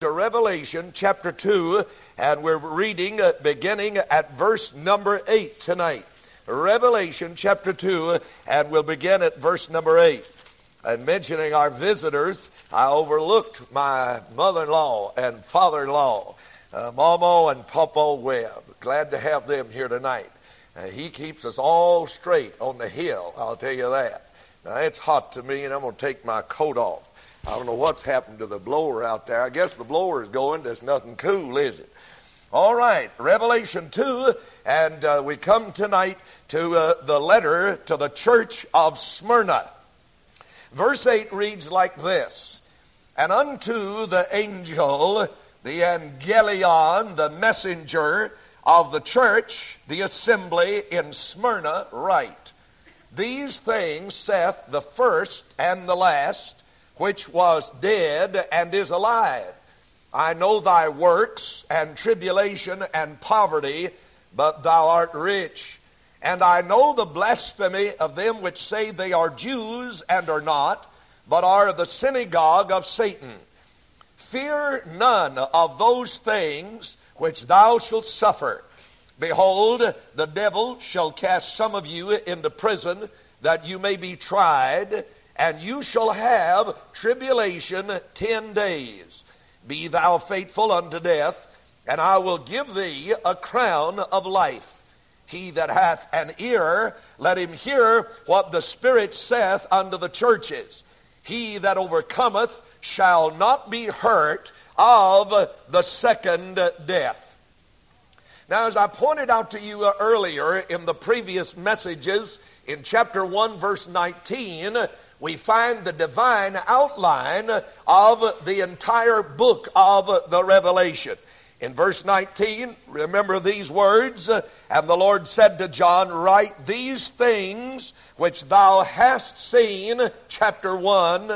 to Revelation chapter 2, and we're reading uh, beginning at verse number 8 tonight. Revelation chapter 2, and we'll begin at verse number 8. And mentioning our visitors, I overlooked my mother in law and father in law, uh, Momo and Papa Webb. Glad to have them here tonight. Uh, he keeps us all straight on the hill, I'll tell you that. Now, it's hot to me, and I'm going to take my coat off. I don't know what's happened to the blower out there. I guess the blower is going. There's nothing cool, is it? All right, Revelation 2, and uh, we come tonight to uh, the letter to the church of Smyrna. Verse 8 reads like this And unto the angel, the angelion, the messenger of the church, the assembly in Smyrna, write These things saith the first and the last which was dead and is alive. I know thy works and tribulation and poverty, but thou art rich. And I know the blasphemy of them which say they are Jews and are not, but are the synagogue of Satan. Fear none of those things which thou shalt suffer. Behold, the devil shall cast some of you into prison, that you may be tried and you shall have tribulation ten days. Be thou faithful unto death, and I will give thee a crown of life. He that hath an ear, let him hear what the Spirit saith unto the churches. He that overcometh shall not be hurt of the second death. Now, as I pointed out to you earlier in the previous messages, in chapter 1, verse 19, we find the divine outline of the entire book of the Revelation. In verse 19, remember these words, and the Lord said to John, Write these things which thou hast seen, chapter 1,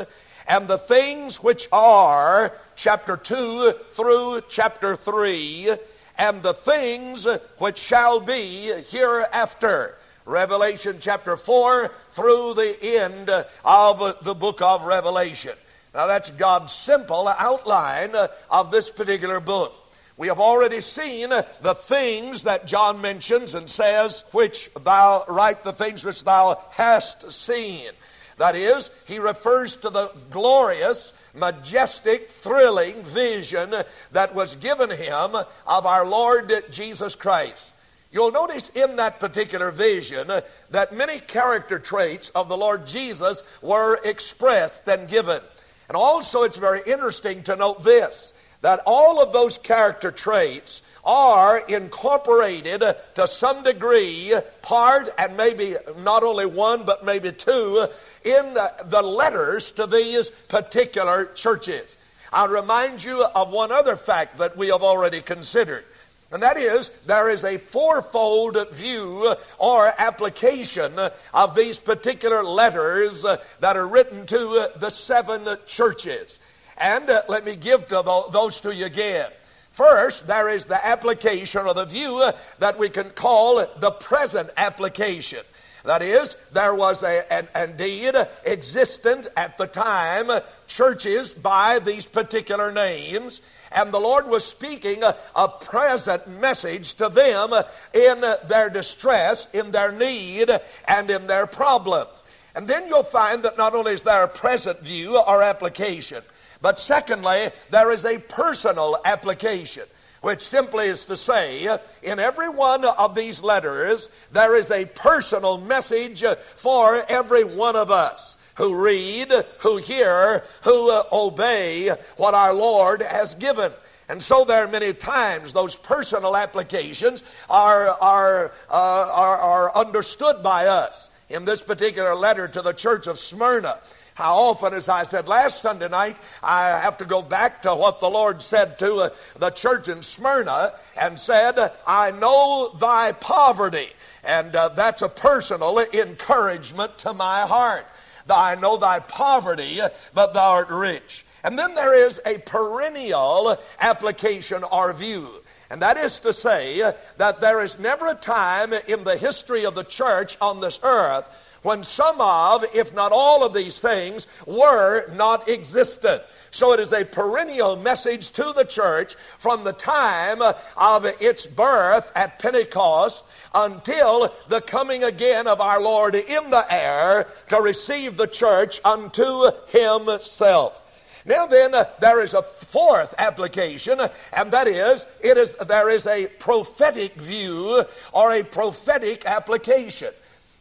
and the things which are, chapter 2 through chapter 3, and the things which shall be hereafter. Revelation chapter 4 through the end of the book of Revelation. Now, that's God's simple outline of this particular book. We have already seen the things that John mentions and says, which thou write the things which thou hast seen. That is, he refers to the glorious, majestic, thrilling vision that was given him of our Lord Jesus Christ. You'll notice in that particular vision that many character traits of the Lord Jesus were expressed and given. And also, it's very interesting to note this that all of those character traits are incorporated to some degree, part and maybe not only one, but maybe two, in the letters to these particular churches. I'll remind you of one other fact that we have already considered. And that is, there is a fourfold view or application of these particular letters that are written to the seven churches. And uh, let me give those to you again. First, there is the application or the view that we can call the present application. That is, there was a, an, indeed existent at the time churches by these particular names, and the Lord was speaking a, a present message to them in their distress, in their need, and in their problems. And then you'll find that not only is there a present view or application, but secondly, there is a personal application which simply is to say, in every one of these letters, there is a personal message for every one of us who read, who hear, who uh, obey what our Lord has given. And so there are many times those personal applications are, are, uh, are, are understood by us. In this particular letter to the church of Smyrna, how often, as I said last Sunday night, I have to go back to what the Lord said to uh, the church in Smyrna and said, I know thy poverty. And uh, that's a personal encouragement to my heart. I know thy poverty, but thou art rich. And then there is a perennial application or view. And that is to say that there is never a time in the history of the church on this earth when some of, if not all of these things, were not existent. So it is a perennial message to the church from the time of its birth at Pentecost until the coming again of our Lord in the air to receive the church unto himself. Now then, uh, there is a fourth application, and that is, it is there is a prophetic view or a prophetic application.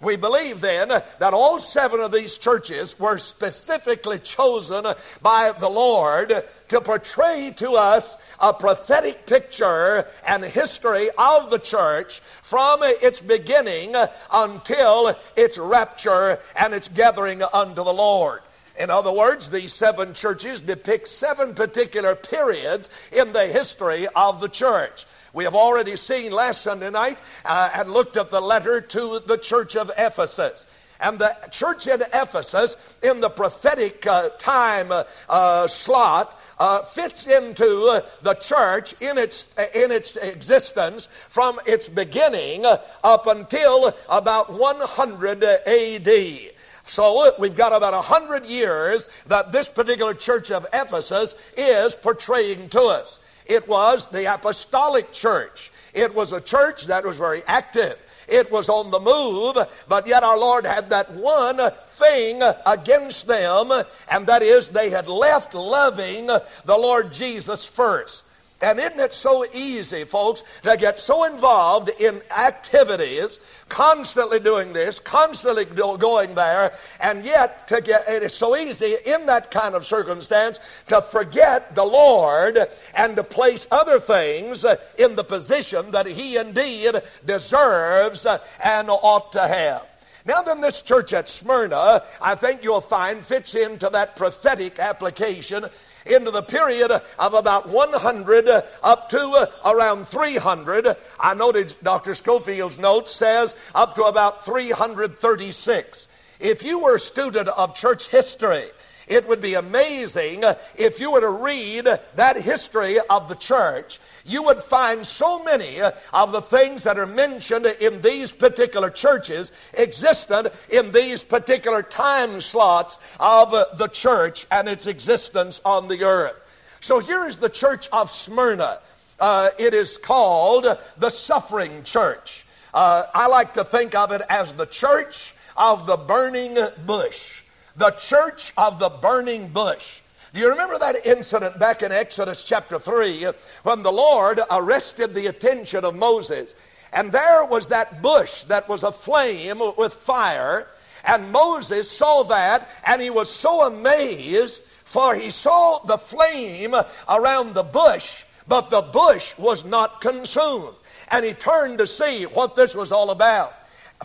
We believe then that all seven of these churches were specifically chosen by the Lord to portray to us a prophetic picture and history of the church from its beginning until its rapture and its gathering unto the Lord. In other words, these seven churches depict seven particular periods in the history of the church. We have already seen last Sunday night uh, and looked at the letter to the church of Ephesus. And the church in Ephesus, in the prophetic uh, time uh, uh slot, uh, fits into the church in its, in its existence from its beginning up until about 100 AD. So we've got about a hundred years that this particular church of Ephesus is portraying to us. It was the apostolic church. It was a church that was very active. It was on the move, but yet our Lord had that one thing against them, and that is they had left loving the Lord Jesus first. And isn't it so easy, folks, to get so involved in activities, constantly doing this, constantly going there, and yet to get, it is so easy in that kind of circumstance to forget the Lord and to place other things in the position that He indeed deserves and ought to have. Now, then, this church at Smyrna, I think you'll find, fits into that prophetic application into the period of about 100 uh, up to uh, around 300. I noted Dr. Scofield's note says up to about 336. If you were a student of church history, it would be amazing if you were to read that history of the church. You would find so many of the things that are mentioned in these particular churches existed in these particular time slots of the church and its existence on the earth. So here is the church of Smyrna. Uh, it is called the suffering church. Uh, I like to think of it as the church of the burning bush the church of the burning bush. Do you remember that incident back in Exodus chapter 3 when the Lord arrested the attention of Moses? And there was that bush that was aflame with fire. And Moses saw that and he was so amazed, for he saw the flame around the bush, but the bush was not consumed. And he turned to see what this was all about.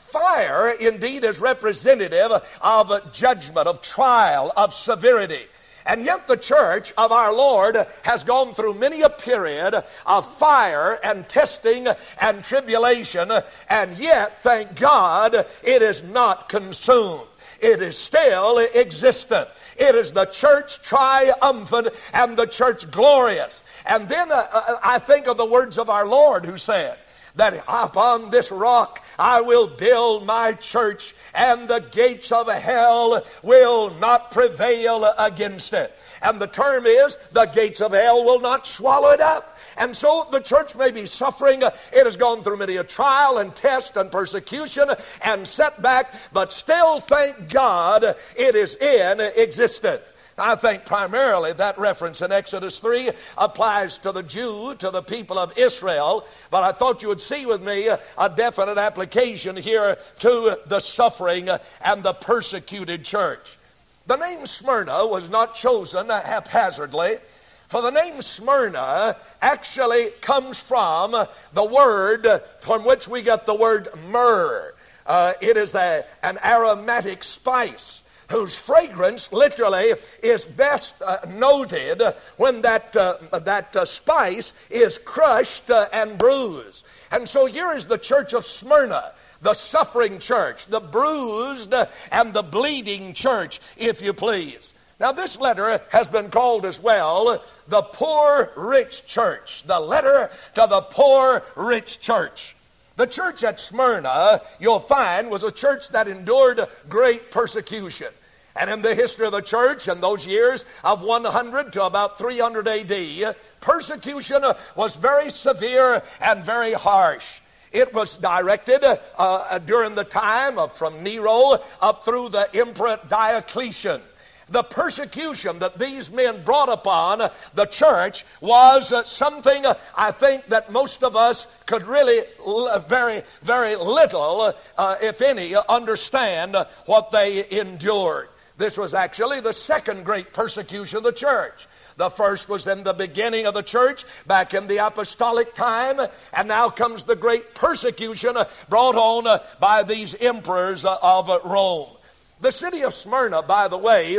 Fire, indeed, is representative of judgment, of trial, of severity. And yet, the church of our Lord has gone through many a period of fire and testing and tribulation, and yet, thank God, it is not consumed. It is still existent. It is the church triumphant and the church glorious. And then uh, uh I think of the words of our Lord who said, that upon this rock I will build my church, and the gates of hell will not prevail against it. And the term is, the gates of hell will not swallow it up. And so the church may be suffering. It has gone through many a trial and test and persecution and setback, but still, thank God, it is in existence. I think primarily that reference in Exodus 3 applies to the Jew, to the people of Israel, but I thought you would see with me a definite application here to the suffering and the persecuted church. The name Smyrna was not chosen haphazardly. For the name Smyrna actually comes from the word from which we get the word myrrh. Uh, it is a, an aromatic spice whose fragrance literally is best uh, noted when that, uh, that uh, spice is crushed uh, and bruised. And so here is the church of Smyrna the suffering church, the bruised and the bleeding church, if you please. Now, this letter has been called as well the poor rich church, the letter to the poor rich church. The church at Smyrna, you'll find, was a church that endured great persecution. And in the history of the church in those years of 100 to about 300 AD, persecution was very severe and very harsh. It was directed uh, during the time of from Nero up through the Emperor Diocletian. The persecution that these men brought upon the church was uh, something uh, I think that most of us could really very, very little, uh, if any, understand what they endured. This was actually the second great persecution of the church. The first was in the beginning of the church, back in the apostolic time, and now comes the great persecution brought on by these emperors of Rome. The city of Smyrna, by the way,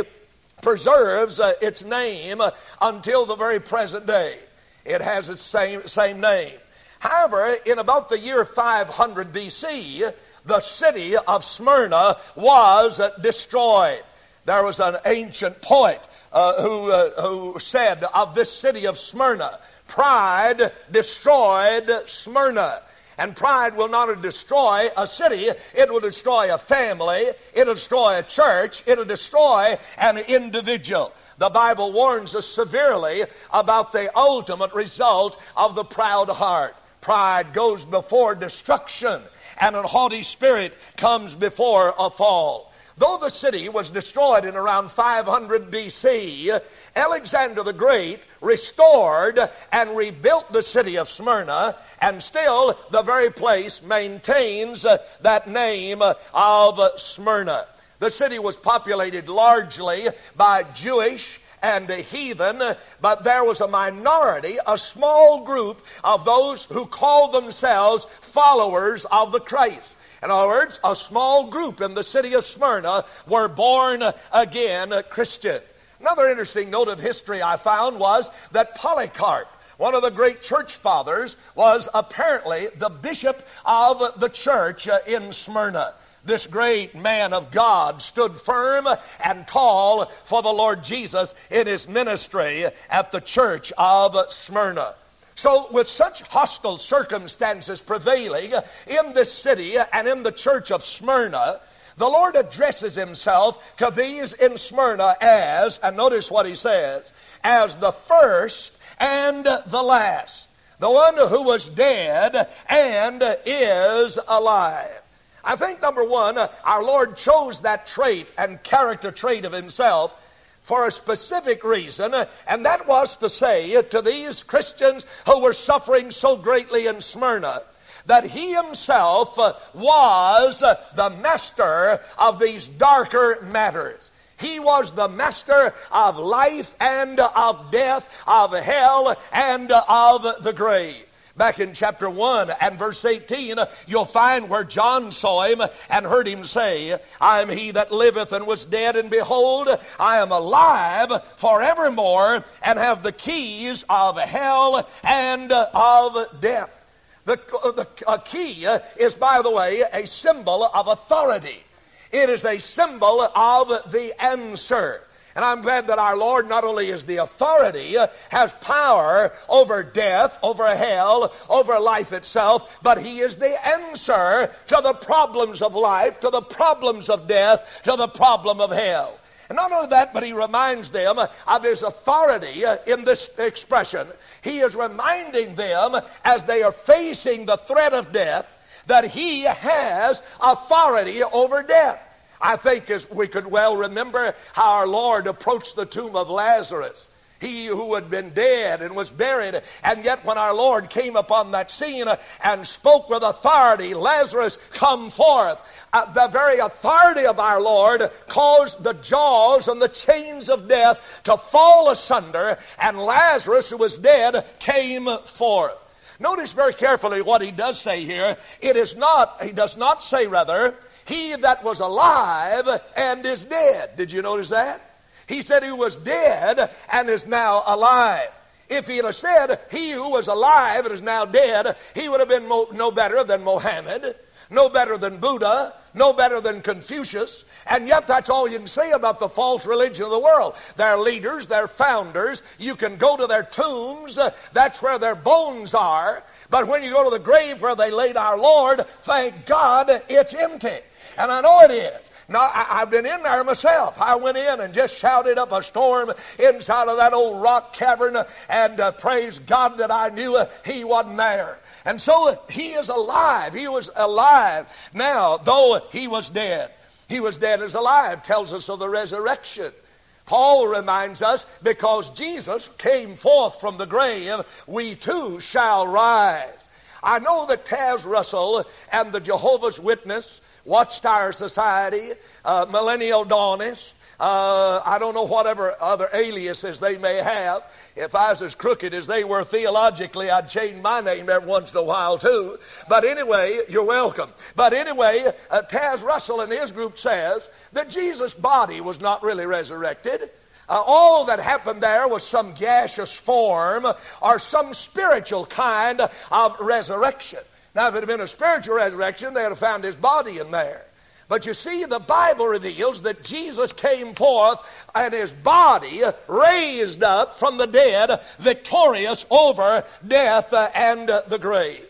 preserves uh, its name uh, until the very present day. It has its same, same name. However, in about the year 500 BC, the city of Smyrna was uh, destroyed. There was an ancient poet uh, who, uh, who said of this city of Smyrna, Pride destroyed Smyrna. And pride will not destroy a city, it will destroy a family, it'll destroy a church, it'll destroy an individual. The Bible warns us severely about the ultimate result of the proud heart. Pride goes before destruction, and a haughty spirit comes before a fall. Though the city was destroyed in around 500 BC, Alexander the Great restored and rebuilt the city of Smyrna, and still the very place maintains uh, that name of Smyrna. The city was populated largely by Jewish and heathen, but there was a minority, a small group of those who called themselves followers of the Christ. In other words, a small group in the city of Smyrna were born again Christians. Another interesting note of history I found was that Polycarp, one of the great church fathers, was apparently the bishop of the church in Smyrna. This great man of God stood firm and tall for the Lord Jesus in his ministry at the church of Smyrna. So, with such hostile circumstances prevailing in this city and in the church of Smyrna, the Lord addresses himself to these in Smyrna as, and notice what he says, as the first and the last, the one who was dead and is alive. I think, number one, our Lord chose that trait and character trait of himself for a specific reason, and that was to say to these Christians who were suffering so greatly in Smyrna that he himself was the master of these darker matters. He was the master of life and of death, of hell and of the grave. Back in chapter 1 and verse 18, you'll find where John saw him and heard him say, I am he that liveth and was dead, and behold, I am alive forevermore, and have the keys of hell and of death. The, the key is, by the way, a symbol of authority. It is a symbol of the answer. And I'm glad that our Lord not only is the authority, uh, has power over death, over hell, over life itself, but He is the answer to the problems of life, to the problems of death, to the problem of hell. And not only that, but he reminds them of his authority uh, in this expression. He is reminding them as they are facing the threat of death that he has authority over death. I think as we could well remember how our Lord approached the tomb of Lazarus. He who had been dead and was buried. And yet, when our Lord came upon that scene and spoke with authority, Lazarus, come forth. Uh, the very authority of our Lord caused the jaws and the chains of death to fall asunder, and Lazarus, who was dead, came forth. Notice very carefully what he does say here. It is not, he does not say, rather, he that was alive and is dead. Did you notice that? He said he was dead and is now alive. If he had said he who was alive and is now dead, he would have been no better than Mohammed, no better than Buddha, no better than Confucius. And yet, that's all you can say about the false religion of the world. Their leaders, their founders, you can go to their tombs, that's where their bones are. But when you go to the grave where they laid our Lord, thank God it's empty. And I know it is. Now, I, have been in there myself. I went in and just shouted up a storm inside of that old rock cavern and uh, praise God that I knew uh, He wasn't there. And so uh, He is alive. He was alive now, though He was dead. He was dead as alive, tells us of the resurrection. Paul reminds us because Jesus came forth from the grave, we too shall rise. I know that Taze Russell and the Jehovah's Witness, Watchtower Society, uh, Millennial Dawnist, uh, I don't know whatever other aliases they may have. If I was as crooked as they were theologically, I'd change my name every once in a while too. But anyway, you're welcome. But anyway, uh, Taze Russell and his group says that Jesus' body was not really resurrected. Uh, all that happened there was some gaseous form or some spiritual kind of resurrection. Now, if it had been a spiritual resurrection, they'd have found his body in there. But you see, the Bible reveals that Jesus came forth and his body raised up from the dead, victorious over death and the grave.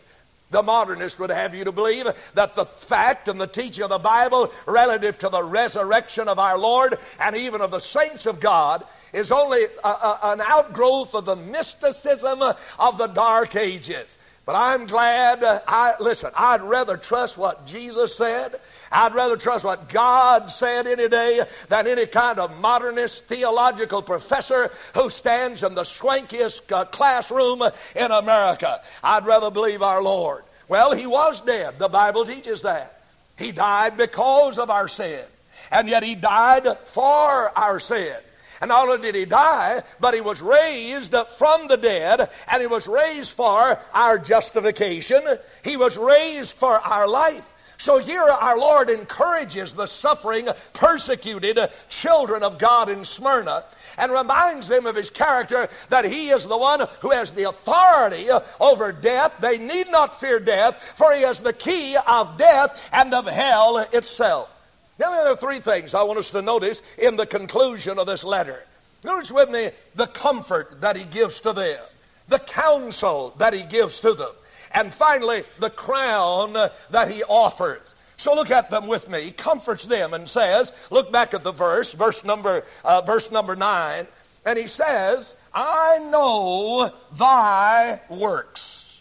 The modernist would have you to believe that the fact and the teaching of the Bible relative to the resurrection of our Lord and even of the saints of God is only a, a, an outgrowth of the mysticism of the Dark Ages. But I'm glad, uh, I listen, I'd rather trust what Jesus said. I'd rather trust what God said any day than any kind of modernist theological professor who stands in the swankiest uh, classroom in America. I'd rather believe our Lord. Well, he was dead. The Bible teaches that. He died because of our sin. And yet he died for our sin. And not only did he die, but he was raised from the dead, and he was raised for our justification. He was raised for our life. So here our Lord encourages the suffering, persecuted children of God in Smyrna and reminds them of his character that he is the one who has the authority over death. They need not fear death, for he has the key of death and of hell itself. Now, there are three things I want us to notice in the conclusion of this letter. Notice with me the comfort that he gives to them, the counsel that he gives to them, and finally, the crown that he offers. So look at them with me. He comforts them and says, look back at the verse, verse number, uh, verse number nine, and he says, I know thy works.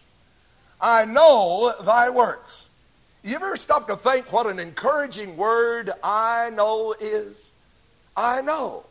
I know thy works. You ever stop to think what an encouraging word I know is? I know.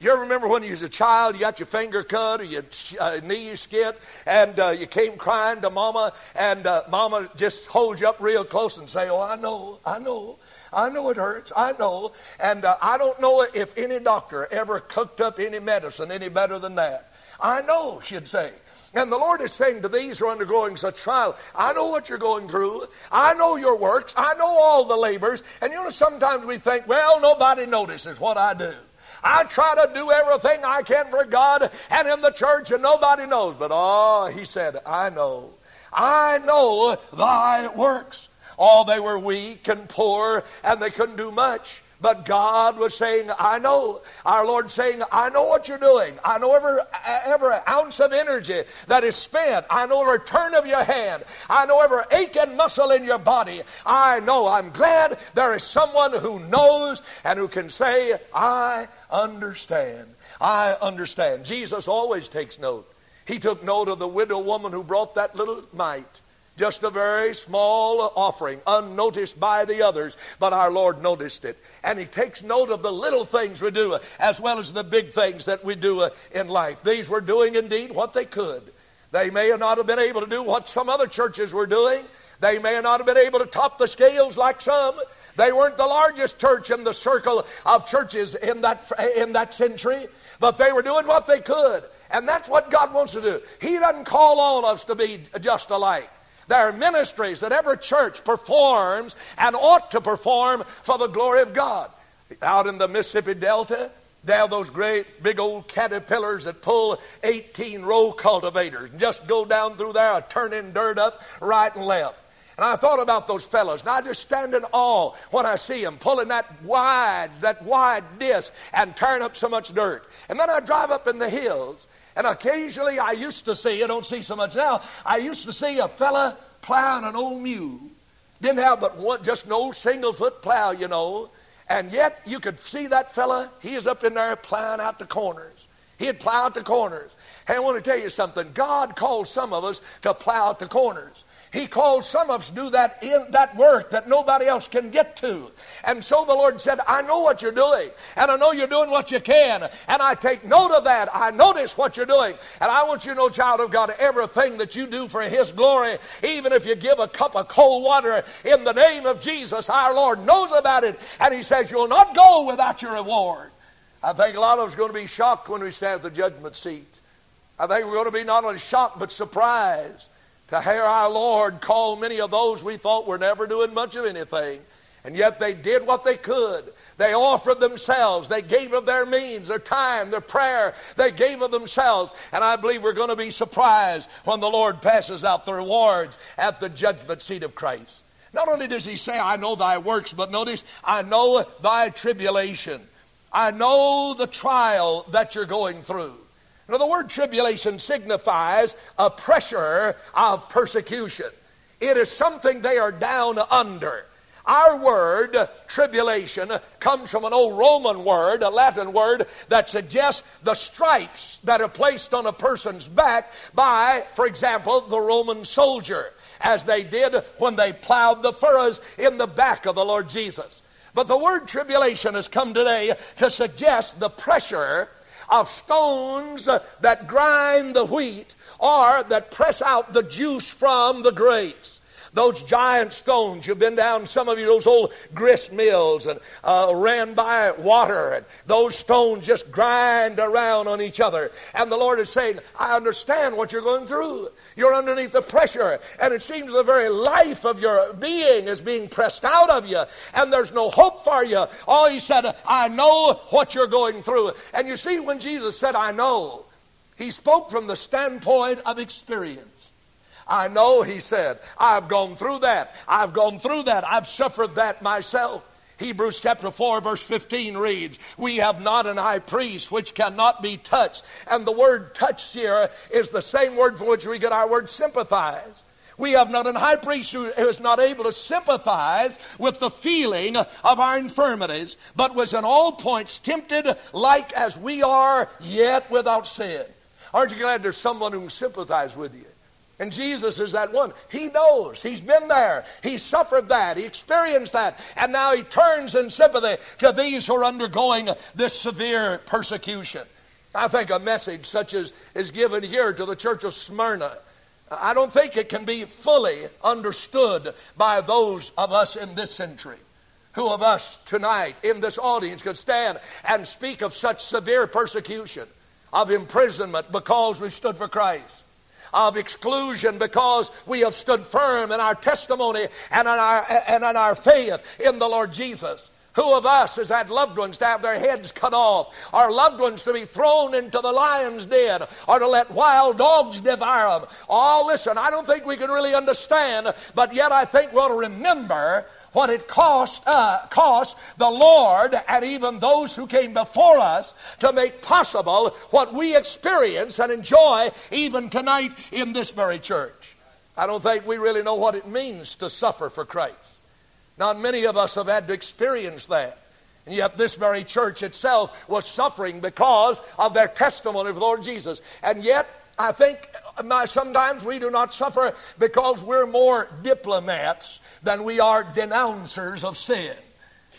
You ever remember when you was a child, you got your finger cut or your uh, knee skit, and uh, you came crying to mama, and uh, mama just holds you up real close and say, "Oh, I know, I know, I know it hurts, I know." And uh, I don't know if any doctor ever cooked up any medicine any better than that. I know, she'd say. And the Lord is saying to these who are undergoing such trial, I know what you're going through. I know your works. I know all the labors. And you know, sometimes we think, well, nobody notices what I do. I try to do everything I can for God and in the church, and nobody knows. But oh, he said, I know. I know thy works. Oh, they were weak and poor, and they couldn't do much. But God was saying, I know. Our Lord saying, I know what you're doing. I know every, every ounce of energy that is spent. I know every turn of your hand. I know every ache and muscle in your body. I know. I'm glad there is someone who knows and who can say, I understand. I understand. Jesus always takes note. He took note of the widow woman who brought that little mite. Just a very small offering, unnoticed by the others, but our Lord noticed it. And He takes note of the little things we do as well as the big things that we do uh, in life. These were doing indeed what they could. They may not have been able to do what some other churches were doing. They may not have been able to top the scales like some. They weren't the largest church in the circle of churches in that, in that century, but they were doing what they could. And that's what God wants to do. He doesn't call all of us to be just alike. There are ministries that every church performs and ought to perform for the glory of God. Out in the Mississippi Delta, they have those great big old caterpillars that pull 18 row cultivators and just go down through there, turning dirt up right and left. And I thought about those fellows, and I just stand in awe when I see them pulling that wide, that wide disc and tearing up so much dirt. And then I drive up in the hills, and occasionally I used to see, I don't see so much now, I used to see a fella plowing an old mule. Didn't have but one, just an old single foot plow, you know. And yet you could see that fella, he is up in there plowing out the corners. He had plowed the corners. Hey, I want to tell you something. God called some of us to plow out the corners. He called some of us do that in that work that nobody else can get to. And so the Lord said, I know what you're doing, and I know you're doing what you can, and I take note of that. I notice what you're doing. And I want you to know, child of God, everything that you do for His glory, even if you give a cup of cold water in the name of Jesus, our Lord knows about it. And He says, You'll not go without your reward. I think a lot of us are going to be shocked when we stand at the judgment seat. I think we're going to be not only shocked but surprised to hear our Lord call many of those we thought were never doing much of anything. And yet they did what they could. They offered themselves. They gave of their means, their time, their prayer. They gave of themselves. And I believe we're going to be surprised when the Lord passes out the rewards at the judgment seat of Christ. Not only does he say, I know thy works, but notice, I know thy tribulation. I know the trial that you're going through. Now, the word tribulation signifies a pressure of persecution. It is something they are down under. Our word, tribulation, comes from an old Roman word, a Latin word, that suggests the stripes that are placed on a person's back by, for example, the Roman soldier, as they did when they plowed the furrows in the back of the Lord Jesus. But the word tribulation has come today to suggest the pressure of stones that grind the wheat or that press out the juice from the grapes. Those giant stones, you've been down some of you, those old grist mills and uh, ran by water, and those stones just grind around on each other. And the Lord is saying, I understand what you're going through. You're underneath the pressure, and it seems the very life of your being is being pressed out of you, and there's no hope for you. All He said, I know what you're going through. And you see, when Jesus said, I know, He spoke from the standpoint of experience. I know, he said. I've gone through that. I've gone through that. I've suffered that myself. Hebrews chapter 4, verse 15 reads, We have not an high priest which cannot be touched. And the word touched here is the same word from which we get our word sympathize. We have not an high priest who is not able to sympathize with the feeling of our infirmities, but was in all points tempted like as we are, yet without sin. Aren't you glad there's someone who can sympathize with you? And Jesus is that one. He knows. He's been there. He suffered that. He experienced that. And now he turns in sympathy to these who are undergoing this severe persecution. I think a message such as is given here to the church of Smyrna, I don't think it can be fully understood by those of us in this century. Who of us tonight in this audience could stand and speak of such severe persecution, of imprisonment because we stood for Christ? Of exclusion because we have stood firm in our testimony and in our, and in our faith in the Lord Jesus. Who of us has had loved ones to have their heads cut off, or loved ones to be thrown into the lion's den, or to let wild dogs devour them? Oh, listen, I don't think we can really understand, but yet I think we ought to remember what it cost, uh, cost the Lord and even those who came before us to make possible what we experience and enjoy even tonight in this very church. I don't think we really know what it means to suffer for Christ. Not many of us have had to experience that. And yet, this very church itself was suffering because of their testimony of the Lord Jesus. And yet, I think sometimes we do not suffer because we're more diplomats than we are denouncers of sin.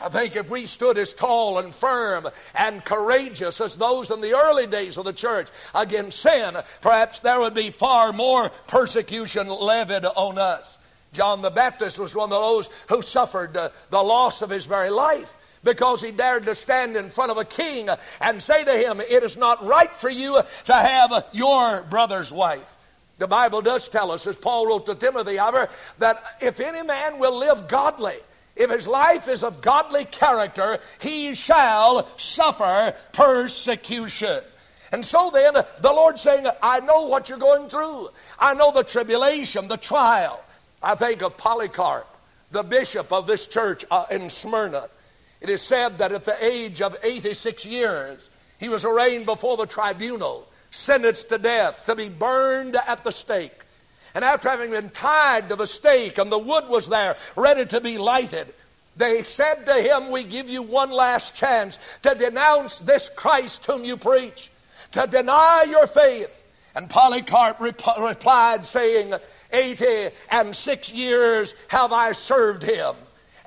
I think if we stood as tall and firm and courageous as those in the early days of the church against sin, perhaps there would be far more persecution levied on us. John the Baptist was one of those who suffered uh, the loss of his very life because he dared to stand in front of a king and say to him, It is not right for you to have your brother's wife. The Bible does tell us, as Paul wrote to Timothy, however, that if any man will live godly, if his life is of godly character, he shall suffer persecution. And so then, the Lord saying, I know what you're going through. I know the tribulation, the trial. I think of Polycarp, the bishop of this church uh, in Smyrna. It is said that at the age of 86 years, he was arraigned before the tribunal, sentenced to death, to be burned at the stake. And after having been tied to the stake and the wood was there, ready to be lighted, They said to him, We give you one last chance to denounce this Christ whom you preach, to deny your faith. And Polycarp rep- replied, saying, Eighty and six years have I served him,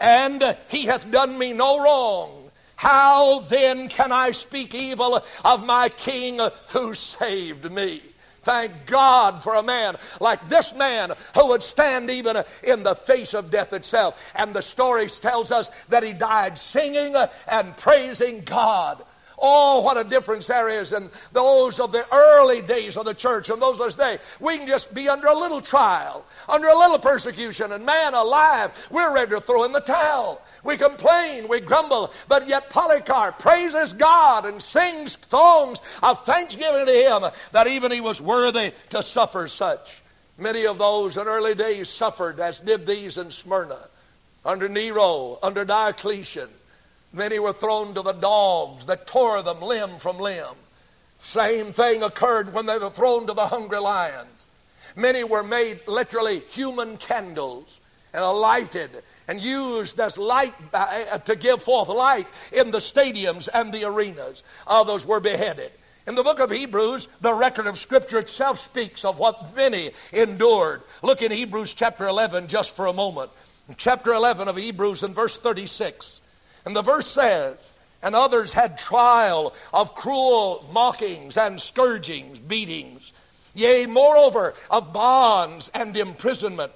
and he hath done me no wrong. How then can I speak evil of my king who saved me? Thank God for a man like this man who would stand even in the face of death itself. And the story tells us that he died singing and praising God. Oh, what a difference there is in those of the early days of the church and those of this day. We can just be under a little trial, under a little persecution, and man alive, we're ready to throw in the towel. We complain, we grumble, but yet Polycarp praises God and sings songs of thanksgiving to Him that even he was worthy to suffer such. Many of those in early days suffered, as did these in Smyrna, under Nero, under Diocletian. Many were thrown to the dogs that tore them limb from limb. Same thing occurred when they were thrown to the hungry lions. Many were made literally human candles and lighted and used as light uh, to give forth light in the stadiums and the arenas. Others were beheaded. In the book of Hebrews, the record of Scripture itself speaks of what many endured. Look in Hebrews chapter 11 just for a moment. Chapter 11 of Hebrews in verse 36. And the verse says, And others had trial of cruel mockings and scourgings, beatings, yea, moreover, of bonds and imprisonment.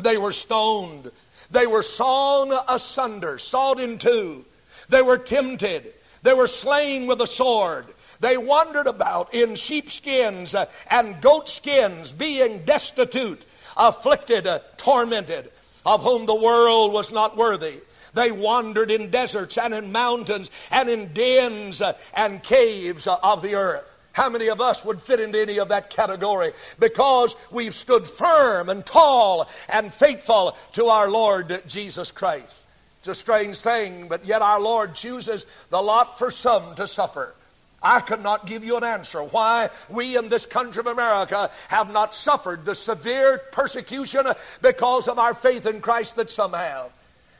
They were stoned. They were sawn asunder, sawed in two. They were tempted. They were slain with a sword. They wandered about in sheepskins and goatskins, being destitute, afflicted, tormented, of whom the world was not worthy. They wandered in deserts and in mountains and in dens uh, and caves uh, of the earth. How many of us would fit into any of that category? Because we've stood firm and tall and faithful to our Lord Jesus Christ. It's a strange thing, but yet our Lord chooses the lot for some to suffer. I could not give you an answer why we in this country of America have not suffered the severe persecution because of our faith in Christ that some have.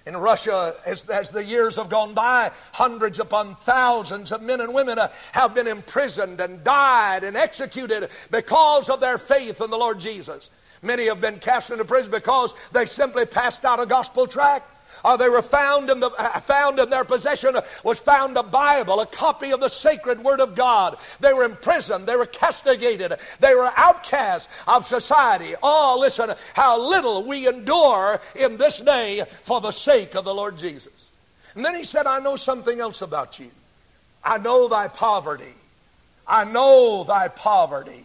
In Russia, as, as, the years have gone by, hundreds upon thousands of men and women uh, have been imprisoned and died and executed because of their faith in the Lord Jesus. Many have been cast into prison because they simply passed out a gospel tract uh, they were found in, the, found in their possession was found a Bible, a copy of the sacred Word of God. They were imprisoned. They were castigated. They were outcasts of society. Oh, listen, how little we endure in this day for the sake of the Lord Jesus. And then he said, I know something else about you. I know thy poverty. I know thy poverty.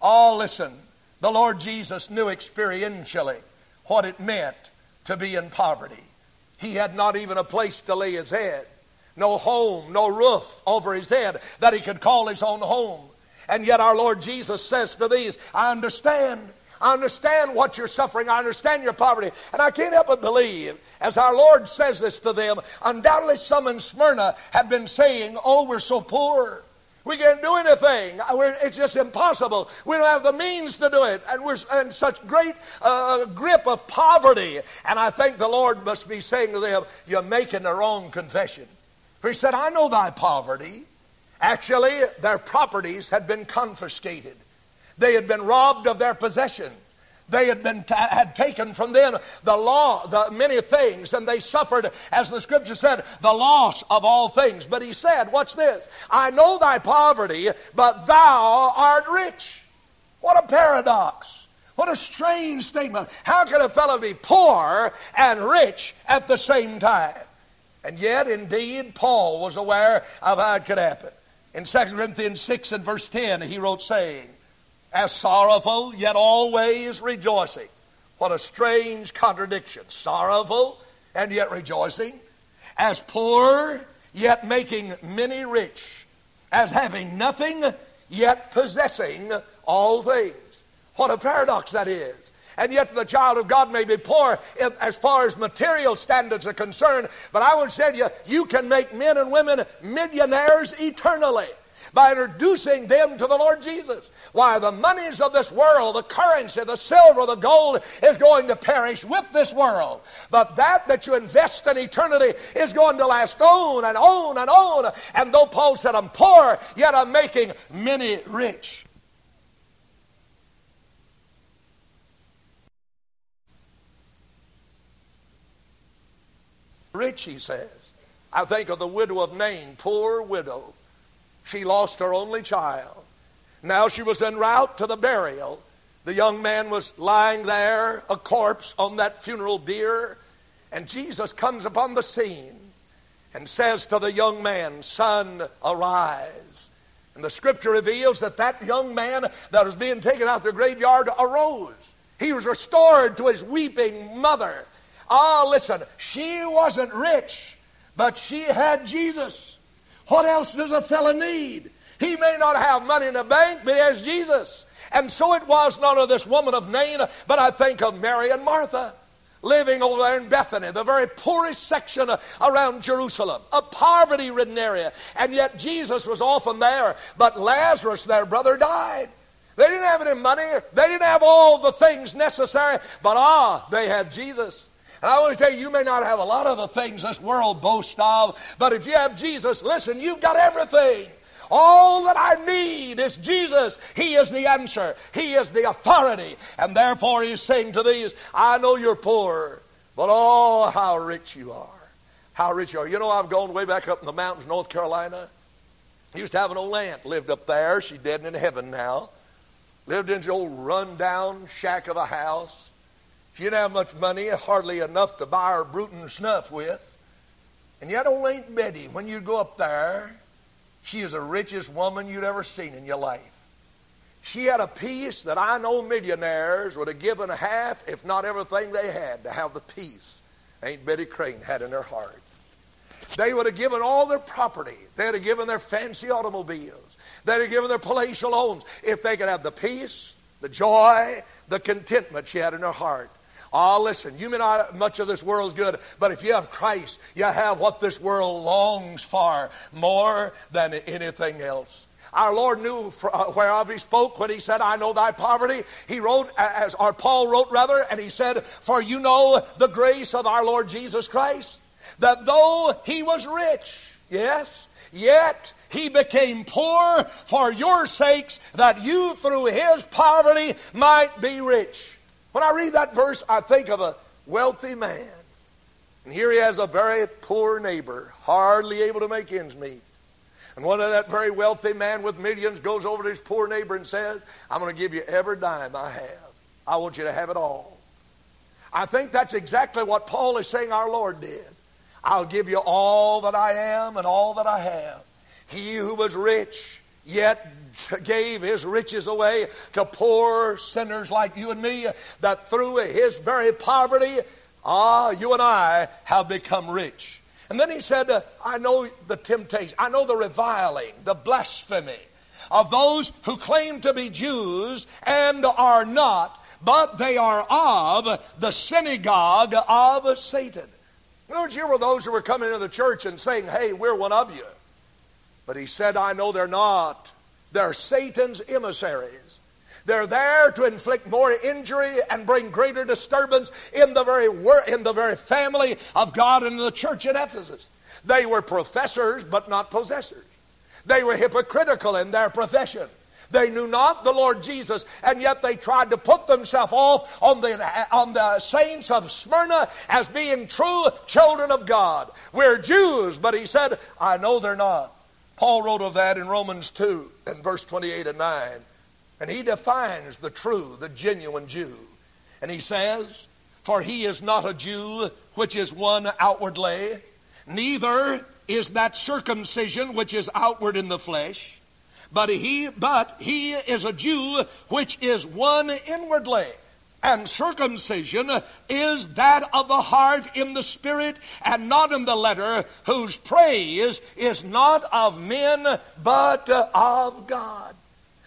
Oh, listen, the Lord Jesus knew experientially what it meant to be in poverty. He had not even a place to lay his head, no home, no roof over his head that he could call his own home. And yet our Lord Jesus says to these, I understand. I understand what you're suffering. I understand your poverty. And I can't help but believe, as our Lord says this to them, undoubtedly some in Smyrna have been saying, Oh, we're so poor. We can't do anything. We're, it's just impossible. We don't have the means to do it. And we're in such great uh, grip of poverty. And I think the Lord must be saying to them, You're making the wrong confession. For He said, I know thy poverty. Actually, their properties had been confiscated, they had been robbed of their possessions. They had been had taken from them the law, the many things, and they suffered, as the scripture said, the loss of all things. But he said, "Watch this: I know thy poverty, but thou art rich." What a paradox! What a strange statement! How can a fellow be poor and rich at the same time? And yet, indeed, Paul was aware of how it could happen. In 2 Corinthians 6 and verse 10, he wrote, saying, as sorrowful, yet always rejoicing. What a strange contradiction. Sorrowful and yet rejoicing. As poor, yet making many rich. As having nothing, yet possessing all things. What a paradox that is. And yet the child of God may be poor as far as material standards are concerned, but I would say to you, you can make men and women millionaires eternally. By introducing them to the Lord Jesus. Why, the monies of this world, the currency, the silver, the gold is going to perish with this world. But that that you invest in eternity is going to last on and on and on. And though Paul said, I'm poor, yet I'm making many rich. Rich, he says. I think of the widow of Nain, poor widow. She lost her only child. Now she was en route to the burial. The young man was lying there, a corpse on that funeral bier. And Jesus comes upon the scene and says to the young man, Son, arise. And the scripture reveals that that young man that was being taken out the graveyard arose. He was restored to his weeping mother. Ah, listen, she wasn't rich, but she had Jesus. What else does a fellow need? He may not have money in the bank, but he has Jesus. And so it was not of this woman of Nain, but I think of Mary and Martha living over there in Bethany, the very poorest section around Jerusalem, a poverty ridden area. And yet Jesus was often there, but Lazarus, their brother, died. They didn't have any money, they didn't have all the things necessary, but ah, they had Jesus. And I want to tell you, you may not have a lot of the things this world boasts of, but if you have Jesus, listen, you've got everything. All that I need is Jesus. He is the answer. He is the authority. And therefore he's saying to these, I know you're poor, but oh, how rich you are. How rich you are. You know, I've gone way back up in the mountains, North Carolina. I used to have an old aunt lived up there. She's dead and in heaven now. Lived in this old run-down shack of a house. She didn't have much money, hardly enough to buy her Bruton snuff with. And yet old Aunt Betty, when you go up there, she is the richest woman you'd ever seen in your life. She had a peace that I know millionaires would have given half, if not everything they had, to have the peace Aunt Betty Crane had in her heart. They would have given all their property. They'd have given their fancy automobiles. They'd have given their palatial homes if they could have the peace, the joy, the contentment she had in her heart. Oh, listen, you may not have much of this world's good, but if you have Christ, you have what this world longs for more than anything else. Our Lord knew uh, whereof he spoke when he said, I know thy poverty. He wrote, as our Paul wrote rather, and he said, For you know the grace of our Lord Jesus Christ, that though he was rich, yes, yet he became poor for your sakes, that you through his poverty might be rich. When I read that verse, I think of a wealthy man. And here he has a very poor neighbor, hardly able to make ends meet. And one of that very wealthy man with millions goes over to his poor neighbor and says, I'm going to give you every dime I have. I want you to have it all. I think that's exactly what Paul is saying our Lord did. I'll give you all that I am and all that I have. He who was rich, yet gave his riches away to poor sinners like you and me, that through his very poverty, ah, you and I have become rich. And then he said, I know the temptation, I know the reviling, the blasphemy of those who claim to be Jews and are not, but they are of the synagogue of Satan. In other words, here were those who were coming into the church and saying, Hey, we're one of you. But he said, I know they're not. They're Satan's emissaries. They're there to inflict more injury and bring greater disturbance in the very wor- in the very family of God and the church at Ephesus. They were professors but not possessors. They were hypocritical in their profession. They knew not the Lord Jesus, and yet they tried to put themselves off on the, on the saints of Smyrna as being true children of God. We're Jews, but he said, I know they're not. Paul wrote of that in Romans 2 and verse 28 and 9. And he defines the true, the genuine Jew. And he says, For he is not a Jew which is one outwardly, neither is that circumcision which is outward in the flesh, but he but he is a Jew which is one inwardly and circumcision is that of the heart in the spirit and not in the letter, whose praise is not of men but of God.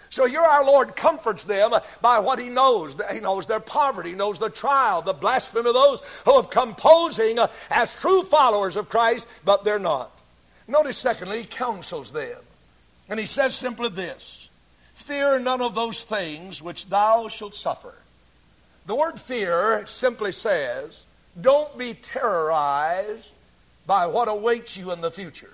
So here our Lord comforts them by what He knows. He knows their poverty, knows the trial, the blasphemy of those who have come posing as true followers of Christ, but they're not. Notice, secondly, He counsels them. And he says simply this Fear none of those things which thou shalt suffer. The word fear simply says, Don't be terrorized by what awaits you in the future.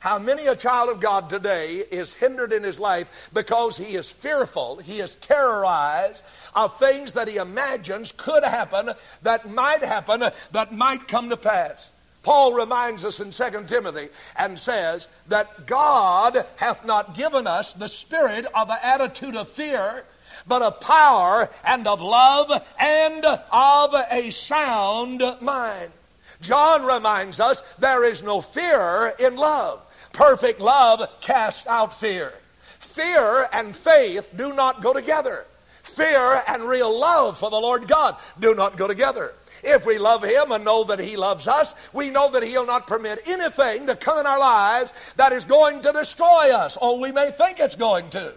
How many a child of God today is hindered in his life because he is fearful, he is terrorized of things that he imagines could happen, that might happen, that might come to pass. Paul reminds us in 2 Timothy and says that God hath not given us the spirit of the attitude of fear, but of power and of love and of a sound mind. John reminds us there is no fear in love. Perfect love casts out fear. Fear and faith do not go together. Fear and real love for the Lord God do not go together. If we love Him and know that He loves us, we know that He'll not permit anything to come in our lives that is going to destroy us, or we may think it's going to.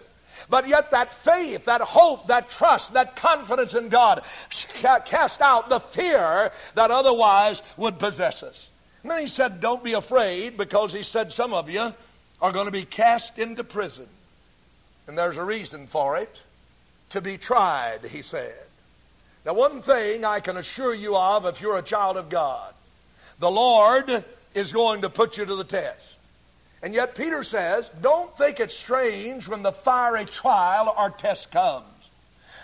But yet, that faith, that hope, that trust, that confidence in God cast out the fear that otherwise would possess us. And then he said, Don't be afraid, because he said some of you are going to be cast into prison. And there's a reason for it. To be tried, he said. Now, one thing I can assure you of if you're a child of God, the Lord is going to put you to the test. And yet, Peter says, don't think it's strange when the fiery trial or test comes.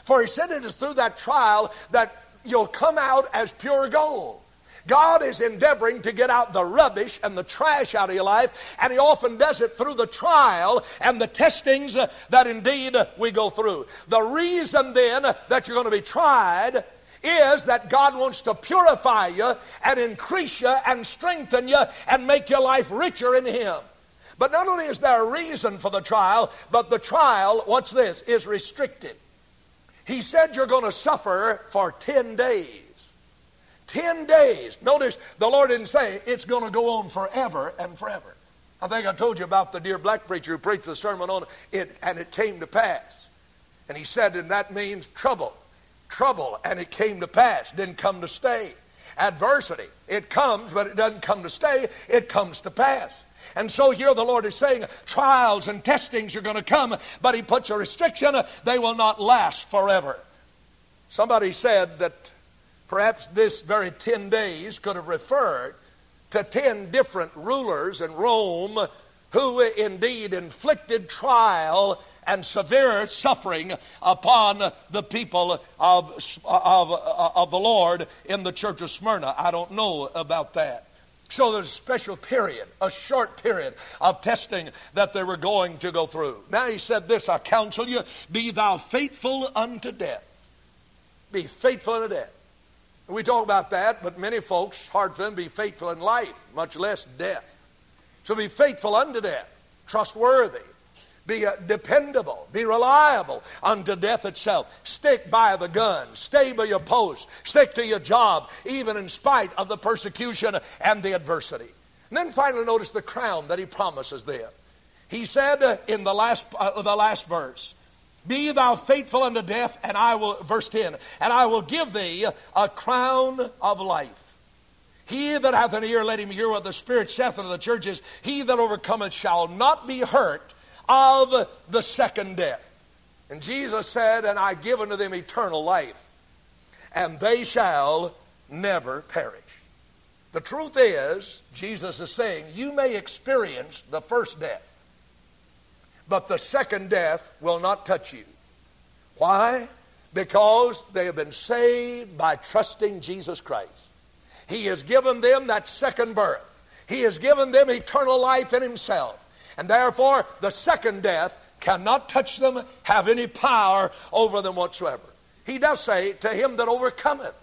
For he said it is through that trial that you'll come out as pure gold. God is endeavoring to get out the rubbish and the trash out of your life, and He often does it through the trial and the testings that indeed we go through. The reason then that you're going to be tried is that God wants to purify you and increase you and strengthen you and make your life richer in Him. But not only is there a reason for the trial, but the trial, what's this, is restricted. He said you're going to suffer for 10 days. Ten days. Notice the Lord didn't say it's going to go on forever and forever. I think I told you about the dear black preacher who preached the sermon on it, and it came to pass. And he said, and that means trouble. Trouble, and it came to pass, didn't come to stay. Adversity, it comes, but it doesn't come to stay, it comes to pass. And so here the Lord is saying trials and testings are going to come, but He puts a restriction, they will not last forever. Somebody said that Perhaps this very 10 days could have referred to 10 different rulers in Rome who indeed inflicted trial and severe suffering upon the people of, of, of the Lord in the church of Smyrna. I don't know about that. So there's a special period, a short period of testing that they were going to go through. Now he said this I counsel you, be thou faithful unto death. Be faithful unto death. We talk about that, but many folks, hard for them to be faithful in life, much less death. So be faithful unto death, trustworthy, be uh, dependable, be reliable unto death itself. Stick by the gun, stay by your post, stick to your job, even in spite of the persecution and the adversity. And then finally, notice the crown that he promises there. He said uh, in the last, uh, the last verse, be thou faithful unto death, and I will, verse 10, and I will give thee a crown of life. He that hath an ear, let him hear what the Spirit saith unto the churches. He that overcometh shall not be hurt of the second death. And Jesus said, And I give unto them eternal life, and they shall never perish. The truth is, Jesus is saying, you may experience the first death but the second death will not touch you. Why? Because they have been saved by trusting Jesus Christ. He has given them that second birth. He has given them eternal life in Himself. And therefore, the second death cannot touch them, have any power over them whatsoever. He does say, To him that overcometh,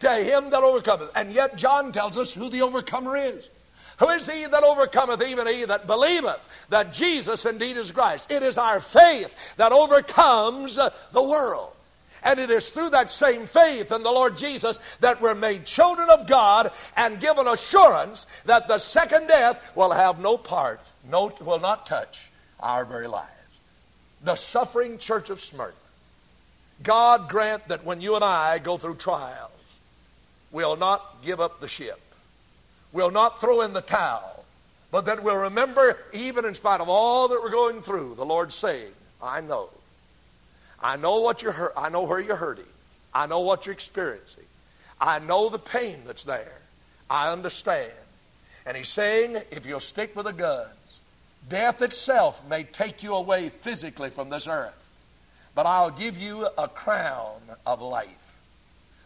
to him that overcometh. And yet, John tells us who the overcomer is. Who is he that overcometh, even he that believeth that Jesus indeed is Christ? It is our faith that overcomes the world. And it is through that same faith in the Lord Jesus that we're made children of God and given assurance that the second death will have no part, no, will not touch our very lives. The suffering church of Smyrna. God grant that when you and I go through trials, we'll not give up the ship we'll not throw in the towel, but that we'll remember, even in spite of all that we're going through, the Lord saying, I know. I know what you're hurt. I know where you're hurting. I know what you're experiencing. I know the pain that's there. I understand. And he's saying, if you'll stick with the guns, death itself may take you away physically from this earth, but I'll give you a crown of life.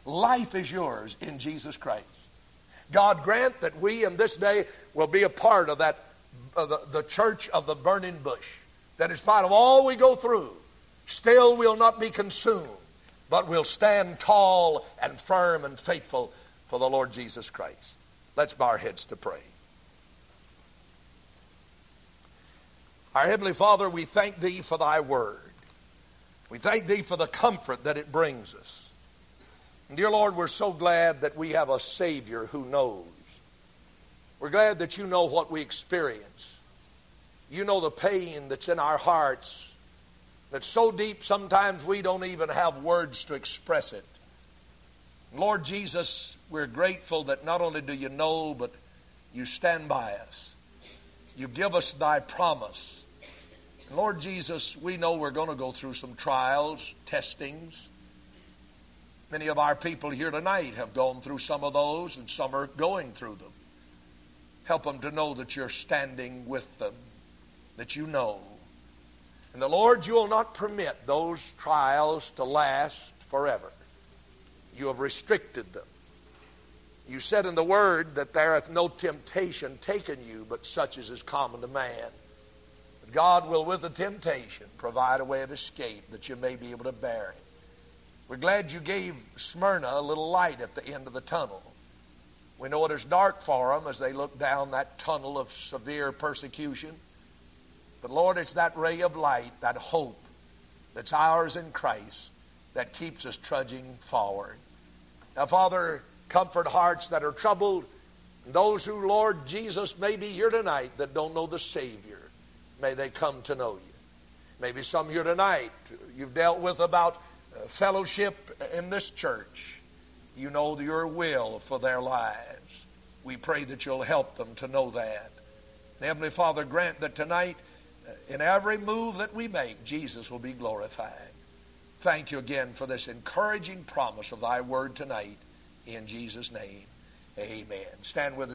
Life is yours in Jesus Christ. God grant that we in this day will be a part of that, the, the church of the burning bush. That in spite of all we go through, still we'll not be consumed, but we'll stand tall and firm and faithful for the Lord Jesus Christ. Let's bow our heads to pray. Our Heavenly Father, we thank Thee for Thy Word. We thank Thee for the comfort that it brings us. And dear Lord, we're so glad that we have a Savior who knows. We're glad that you know what we experience. You know the pain that's in our hearts that's so deep sometimes we don't even have words to express it. Lord Jesus, we're grateful that not only do you know, but you stand by us. You give us thy promise. Lord Jesus, we know we're going to go through some trials, testings. Many of our people here tonight have gone through some of those, and some are going through them. Help them to know that you're standing with them, that you know. And the Lord, you will not permit those trials to last forever. You have restricted them. You said in the Word that there hath no temptation taken you, but such as is common to man. God will, with the temptation, provide a way of escape that you may be able to bear it. We're glad you gave Smyrna a little light at the end of the tunnel. We know it is dark for them as they look down that tunnel of severe persecution. But Lord, it's that ray of light, that hope that's ours in Christ that keeps us trudging forward. Now, Father, comfort hearts that are troubled. Those who, Lord Jesus, may be here tonight that don't know the Savior, may they come to know you. Maybe some here tonight you've dealt with about uh, fellowship in this church. You know your will for their lives. We pray that you'll help them to know that. And Heavenly Father, grant that tonight, uh, in every move that we make, Jesus will be glorified. Thank you again for this encouraging promise of thy word tonight. In Jesus' name, amen. Stand with us.